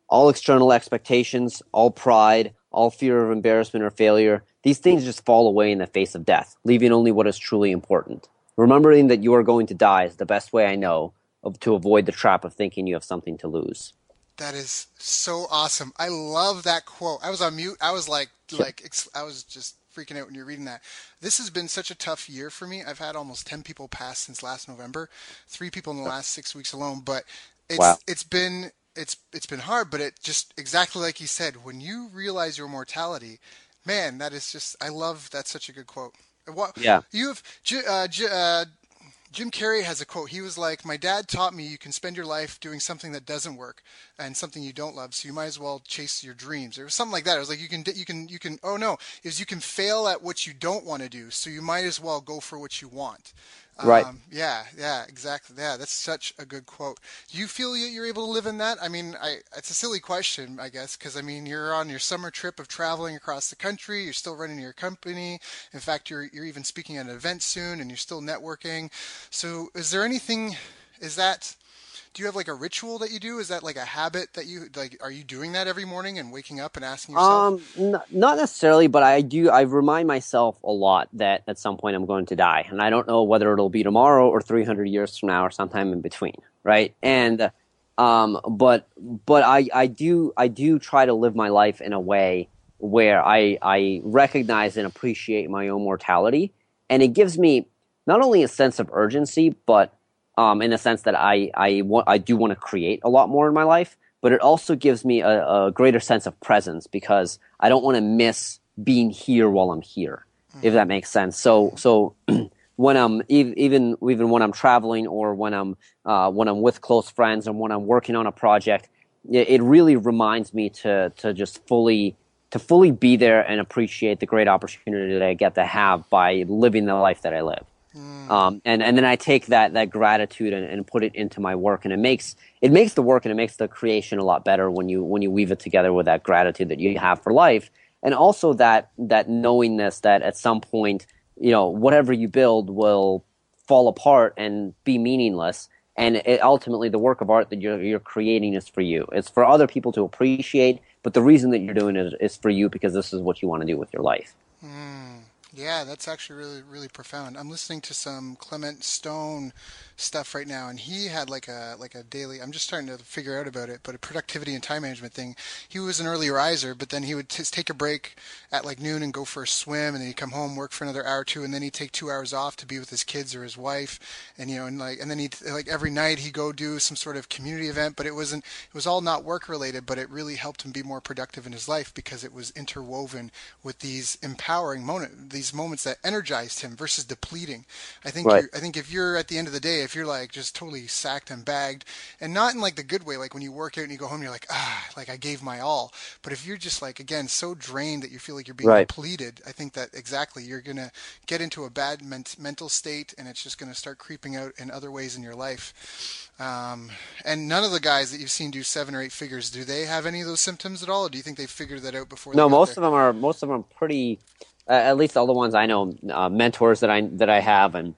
All external expectations, all pride, all fear of embarrassment or failure, these things just fall away in the face of death, leaving only what is truly important. Remembering that you are going to die is the best way I know of, to avoid the trap of thinking you have something to lose. That is so awesome. I love that quote. I was on mute. I was like, like, I was just freaking out when you're reading that. This has been such a tough year for me. I've had almost 10 people pass since last November, three people in the last six weeks alone. But it's wow. it's been it's it's been hard. But it just exactly like you said, when you realize your mortality, man, that is just I love that's such a good quote. What yeah you have uh, uh, Jim Carrey has a quote. He was like, "My dad taught me you can spend your life doing something that doesn't work and something you don't love, so you might as well chase your dreams." Or something like that. It was like you can you can you can oh no, is you can fail at what you don't want to do, so you might as well go for what you want. Right. Um, yeah, yeah, exactly. Yeah, that's such a good quote. Do you feel you're able to live in that? I mean, I, it's a silly question, I guess, because I mean, you're on your summer trip of traveling across the country. You're still running your company. In fact, you're you're even speaking at an event soon, and you're still networking. So, is there anything? Is that do you have like a ritual that you do? Is that like a habit that you like? Are you doing that every morning and waking up and asking yourself? Um, n- not necessarily, but I do. I remind myself a lot that at some point I'm going to die, and I don't know whether it'll be tomorrow or 300 years from now or sometime in between, right? And um, but but I I do I do try to live my life in a way where I I recognize and appreciate my own mortality, and it gives me not only a sense of urgency, but um, in the sense that I I want I do want to create a lot more in my life, but it also gives me a, a greater sense of presence because I don't want to miss being here while I'm here, mm-hmm. if that makes sense. So so. when I'm even even when I'm traveling or when I'm uh, when I'm with close friends and when I'm working on a project, it, it really reminds me to to just fully to fully be there and appreciate the great opportunity that I get to have by living the life that I live. Mm. Um, and and then I take that that gratitude and, and put it into my work, and it makes it makes the work and it makes the creation a lot better when you when you weave it together with that gratitude that you have for life, and also that that knowingness that at some point you know whatever you build will fall apart and be meaningless, and it, ultimately the work of art that you're, you're creating is for you. It's for other people to appreciate but the reason that you're doing it is for you because this is what you want to do with your life. Mm, yeah that's actually really really profound i'm listening to some clement stone stuff right now, and he had like a like a daily. I'm just starting to figure out about it, but a productivity and time management thing. He was an early riser, but then he would t- take a break at like noon and go for a swim, and then he'd come home, work for another hour or two, and then he'd take two hours off to be with his kids or his wife, and you know, and like, and then he'd like every night he'd go do some sort of community event, but it wasn't. It was all not work related, but it really helped him be more productive in his life because it was interwoven with these empowering moment, these moments that energized him versus depleting. I think right. I think if you're at the end of the day, if you're like just totally sacked and bagged, and not in like the good way, like when you work out and you go home, you're like, ah, like I gave my all. But if you're just like again so drained that you feel like you're being right. depleted, I think that exactly you're gonna get into a bad ment- mental state, and it's just gonna start creeping out in other ways in your life. Um, and none of the guys that you've seen do seven or eight figures, do they have any of those symptoms at all, or do you think they figured that out before? No, most there? of them are. Most of them are pretty. Uh, at least all the ones I know, uh, mentors that I that I have, and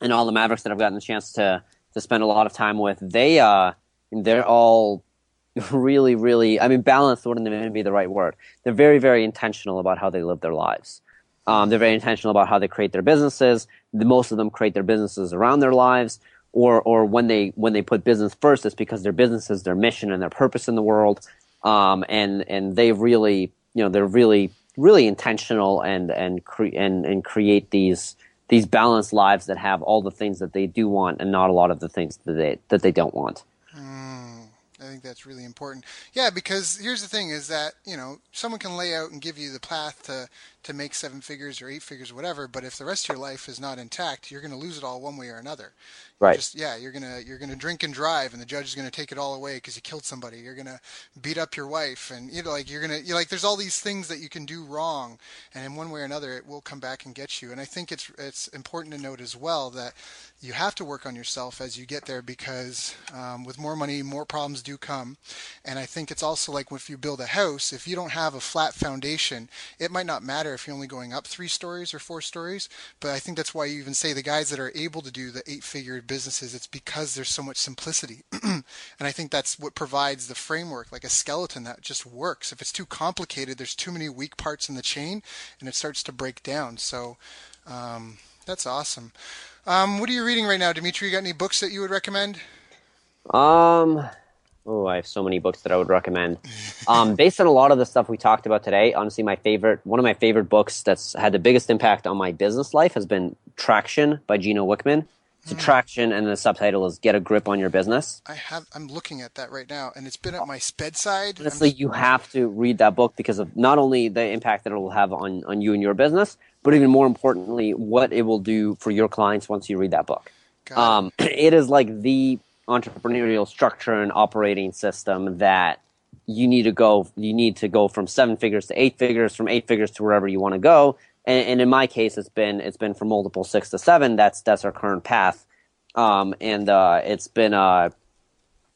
and all the Mavericks that I've gotten the chance to to spend a lot of time with, they uh, they're all really, really. I mean, balanced wouldn't even be the right word. They're very, very intentional about how they live their lives. Um, they're very intentional about how they create their businesses. The, most of them create their businesses around their lives, or or when they when they put business first, it's because their business is their mission and their purpose in the world. Um, and and they really, you know, they're really really intentional and and cre- and and create these these balanced lives that have all the things that they do want and not a lot of the things that they that they don't want. Mm, I think that's really important. Yeah, because here's the thing: is that you know someone can lay out and give you the path to to make seven figures or eight figures or whatever, but if the rest of your life is not intact, you're going to lose it all one way or another. Right. Just yeah, you're gonna you're gonna drink and drive, and the judge is gonna take it all away because you killed somebody. You're gonna beat up your wife, and you know like you're gonna you like there's all these things that you can do wrong, and in one way or another it will come back and get you. And I think it's it's important to note as well that you have to work on yourself as you get there because um, with more money, more problems do come. And I think it's also like if you build a house, if you don't have a flat foundation, it might not matter if you're only going up three stories or four stories. But I think that's why you even say the guys that are able to do the eight-figure businesses, it's because there's so much simplicity. and I think that's what provides the framework, like a skeleton that just works. If it's too complicated, there's too many weak parts in the chain and it starts to break down. So um, that's awesome. Um, what are you reading right now, Dmitriy? You got any books that you would recommend? Um, oh, I have so many books that I would recommend. Um, based on a lot of the stuff we talked about today, honestly, my favorite, one of my favorite books that's had the biggest impact on my business life has been Traction by Gino Wickman. It's mm. traction, and the subtitle is "Get a Grip on Your Business." I have. I'm looking at that right now, and it's been at my bedside. Honestly, you have to read that book because of not only the impact that it will have on on you and your business, but even more importantly, what it will do for your clients once you read that book. Um, it is like the entrepreneurial structure and operating system that you need to go. You need to go from seven figures to eight figures, from eight figures to wherever you want to go and, and, in my case, it's been it's been from multiple six to seven. That's that's our current path, um, and uh, it's been uh,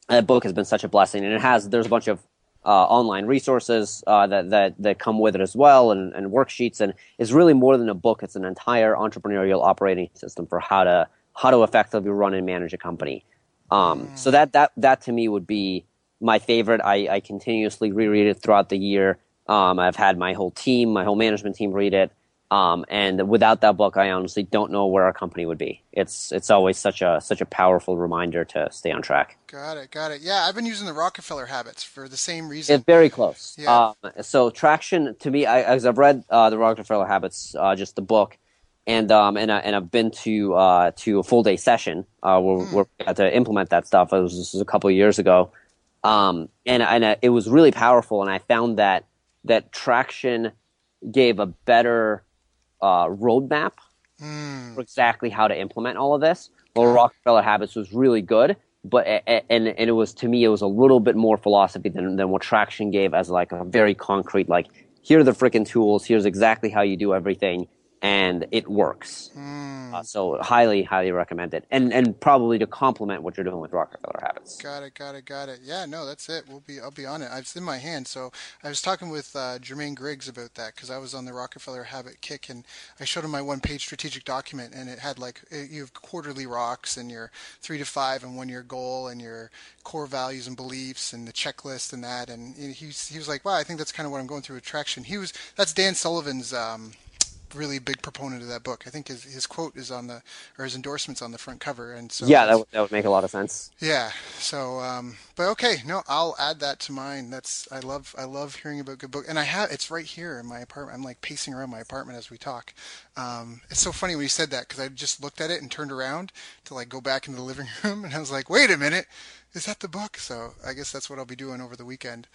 that book has been such a blessing, and it has there's a bunch of uh, online resources uh, that that that come with it as well, and, and worksheets, and it's really more than a book. It's an entire entrepreneurial operating system for how to how to effectively run and manage a company. Um, mm. So that that that to me would be my favorite. I, I continuously reread it throughout the year. Um, I've had my whole team, my whole management team read it. Um, and without that book, I honestly don't know where our company would be. It's it's always such a such a powerful reminder to stay on track. Got it, got it. Yeah, I've been using the Rockefeller Habits for the same reason. It's very close. Yeah. Um, so traction to me, I, as I've read uh, the Rockefeller Habits, uh, just the book, and um, and I, and I've been to uh, to a full day session uh, where, mm. where we had to implement that stuff. It was, this was a couple of years ago, um, and and it was really powerful. And I found that that traction gave a better uh, roadmap mm. for exactly how to implement all of this. Well, Rockefeller Habits was really good, but and and it was to me it was a little bit more philosophy than than what Traction gave as like a very concrete like here are the freaking tools, here's exactly how you do everything, and it works. Mm. Uh, so highly, highly recommend it, and and probably to complement what you're doing with Rockefeller Habits. Got it, got it, got it. Yeah, no, that's it. We'll be, I'll be on it. It's in my hand. So I was talking with uh, Jermaine Griggs about that because I was on the Rockefeller Habit kick, and I showed him my one-page strategic document, and it had like you have quarterly rocks and your three to five and one-year goal and your core values and beliefs and the checklist and that. And he he was like, wow, I think that's kind of what I'm going through with traction. He was that's Dan Sullivan's. Um, really big proponent of that book. I think his his quote is on the or his endorsements on the front cover, and so yeah, that would, that would make a lot of sense. Yeah. So, um, but okay, no, I'll add that to mine. That's I love I love hearing about good book, and I have it's right here in my apartment. I'm like pacing around my apartment as we talk. Um, it's so funny when you said that because I just looked at it and turned around to like go back into the living room, and I was like, wait a minute, is that the book? So I guess that's what I'll be doing over the weekend.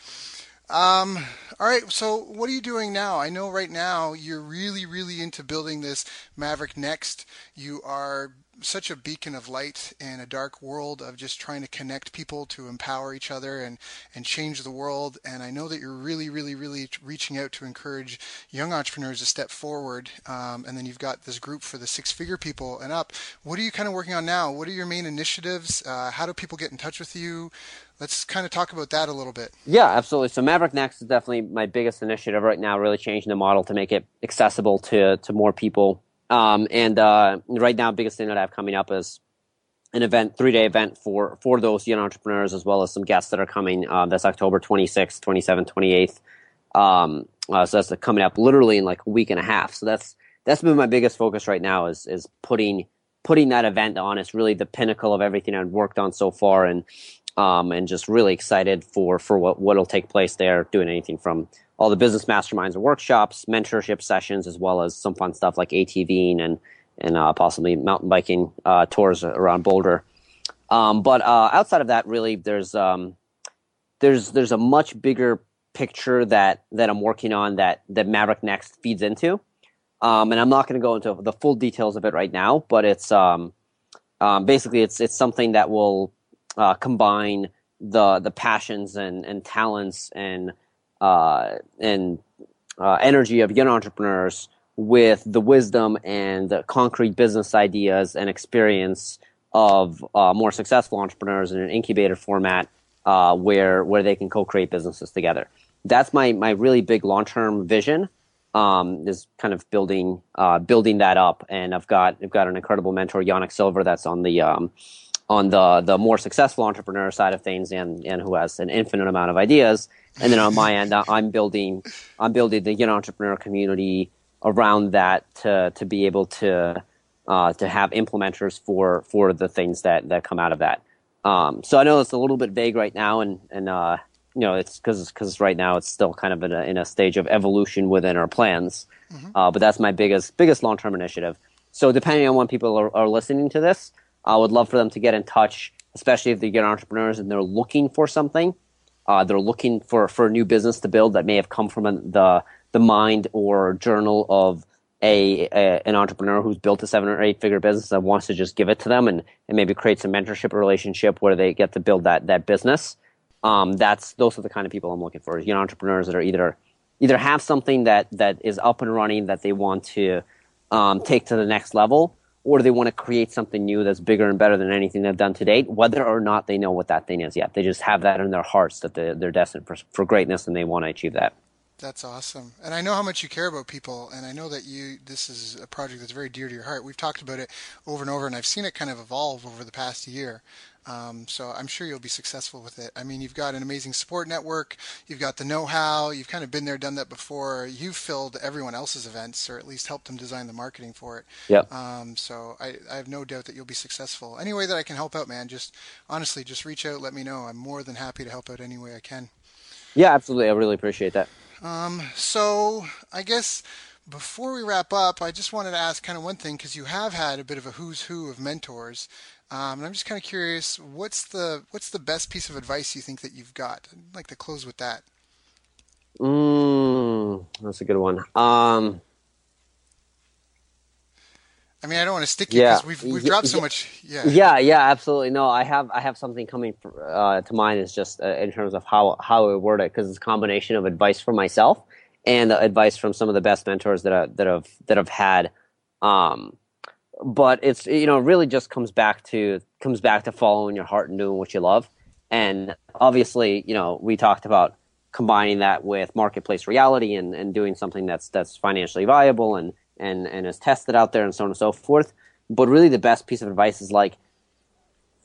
Um, all right. So, what are you doing now? I know right now you're really, really into building this Maverick Next. You are such a beacon of light in a dark world of just trying to connect people to empower each other and and change the world and I know that you're really really really reaching out to encourage young entrepreneurs to step forward um, and then you've got this group for the six figure people and up what are you kind of working on now what are your main initiatives uh, how do people get in touch with you let's kind of talk about that a little bit. Yeah, absolutely. So Maverick Next is definitely my biggest initiative right now, really changing the model to make it accessible to, to more people. Um, and uh, right now, biggest thing that I have coming up is an event, three day event for, for those young entrepreneurs, as well as some guests that are coming. Uh, that's October 26th, 27th, 28th. Um, uh, so that's coming up literally in like a week and a half. So that's that's been my biggest focus right now is is putting putting that event on. It's really the pinnacle of everything I've worked on so far, and um, and just really excited for for what what'll take place there. Doing anything from all the business masterminds and workshops, mentorship sessions, as well as some fun stuff like ATVing and and uh, possibly mountain biking uh, tours around Boulder. Um, but uh, outside of that, really, there's um, there's there's a much bigger picture that that I'm working on that that Maverick Next feeds into. Um, and I'm not going to go into the full details of it right now, but it's um, um, basically it's it's something that will uh, combine the the passions and, and talents and uh, and uh, energy of young entrepreneurs with the wisdom and the concrete business ideas and experience of uh, more successful entrepreneurs in an incubator format uh, where where they can co-create businesses together. That's my my really big long term vision. Um, is kind of building uh, building that up, and I've got I've got an incredible mentor, Yanik Silver, that's on the um, on the the more successful entrepreneur side of things and and who has an infinite amount of ideas. And then on my end i'm building i'm building the young entrepreneur community around that to to be able to uh, to have implementers for for the things that that come out of that. Um, so i know it's a little bit vague right now and and uh, you know it's because because right now it's still kind of in a, in a stage of evolution within our plans. Mm-hmm. uh, but that's my biggest biggest long-term initiative. So depending on when people are, are listening to this I would love for them to get in touch, especially if they get entrepreneurs and they're looking for something. Uh, they're looking for, for a new business to build that may have come from the the mind or journal of a, a, an entrepreneur who's built a seven or eight figure business that wants to just give it to them and, and maybe create some mentorship relationship where they get to build that that business. Um, that's those are the kind of people I'm looking for. You know, entrepreneurs that are either either have something that that is up and running that they want to um, take to the next level, or they want to create something new that's bigger and better than anything they've done to date, whether or not they know what that thing is yet. They just have that in their hearts that they're, they're destined for, for greatness and they want to achieve that. That's awesome. And I know how much you care about people and I know that you this is a project that's very dear to your heart. We've talked about it over and over and I've seen it kind of evolve over the past year. Um, so I'm sure you'll be successful with it. I mean, you've got an amazing support network. You've got the know-how. You've kind of been there, done that before. You've filled everyone else's events, or at least helped them design the marketing for it. Yeah. Um, so I, I have no doubt that you'll be successful. Any way that I can help out, man, just honestly, just reach out, let me know. I'm more than happy to help out any way I can. Yeah, absolutely. I really appreciate that. Um, so I guess before we wrap up, I just wanted to ask kind of one thing because you have had a bit of a who's who of mentors. Um, and I'm just kind of curious, what's the what's the best piece of advice you think that you've got? I'd like to close with that. Mm, that's a good one. Um, I mean, I don't want to stick you because yeah. we've we've dropped so much. Yeah. Yeah, yeah, absolutely. No, I have I have something coming uh, to mind. Is just uh, in terms of how how I word it because it's a combination of advice from myself and advice from some of the best mentors that I, that have that have had Um, but it's you know really just comes back to comes back to following your heart and doing what you love. And obviously, you know, we talked about combining that with marketplace reality and, and doing something that's that's financially viable and, and and is tested out there and so on and so forth. But really the best piece of advice is like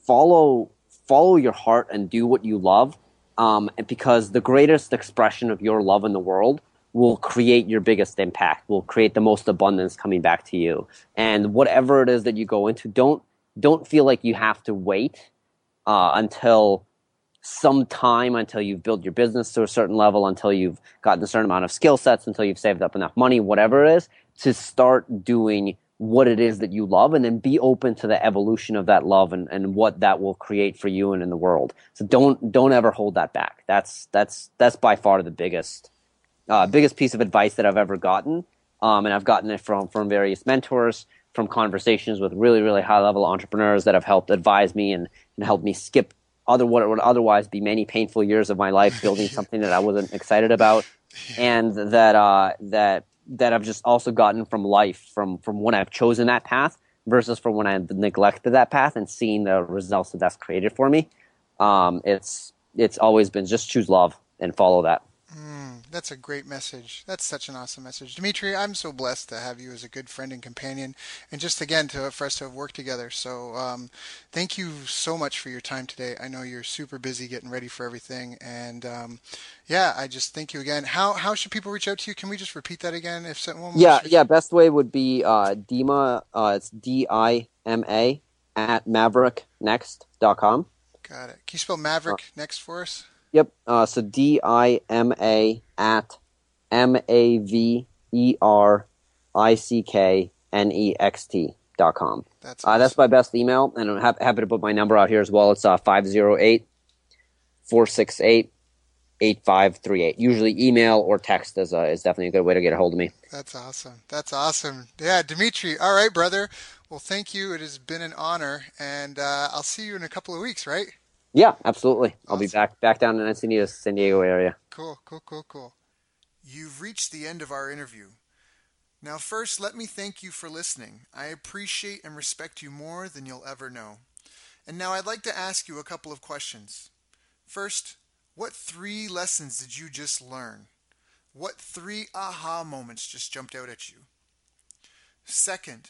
follow follow your heart and do what you love. Um, because the greatest expression of your love in the world will create your biggest impact, will create the most abundance coming back to you. And whatever it is that you go into, don't don't feel like you have to wait uh, until some time until you've built your business to a certain level, until you've gotten a certain amount of skill sets, until you've saved up enough money, whatever it is, to start doing what it is that you love and then be open to the evolution of that love and, and what that will create for you and in the world. So don't don't ever hold that back. That's that's that's by far the biggest uh, biggest piece of advice that I've ever gotten. Um, and I've gotten it from from various mentors, from conversations with really, really high level entrepreneurs that have helped advise me and, and helped me skip other what would otherwise be many painful years of my life building something that I wasn't excited about, and that uh, that that I've just also gotten from life from from when I've chosen that path versus from when I neglected that path and seeing the results that that's created for me. Um, it's it's always been just choose love and follow that. Mm, that's a great message. That's such an awesome message, Dmitriy. I'm so blessed to have you as a good friend and companion, and just again to for us to have worked together. So, um, thank you so much for your time today. I know you're super busy getting ready for everything, and um, yeah, I just thank you again. How how should people reach out to you? Can we just repeat that again? If someone yeah yeah, best way would be uh, Dima. Uh, it's D I M A at mavericknext.com. Got it. Can you spell Maverick uh, next for us? Yep. Uh, so D I M A at M A V E R I C K N E X T dot com. That's awesome. uh, that's my best email, and I'm happy to put my number out here as well. It's uh, 508 468 8538. Usually email or text is, uh, is definitely a good way to get a hold of me. That's awesome. That's awesome. Yeah, Dmitriy. All right, brother. Well, thank you. It has been an honor, and uh, I'll see you in a couple of weeks, right? Yeah, absolutely. I'll be back back down in Encinitas, San Diego area. Cool, cool, cool, cool. You've reached the end of our interview. Now, first, let me thank you for listening. I appreciate and respect you more than you'll ever know. And now I'd like to ask you a couple of questions. First, what three lessons did you just learn? What three aha moments just jumped out at you? Second,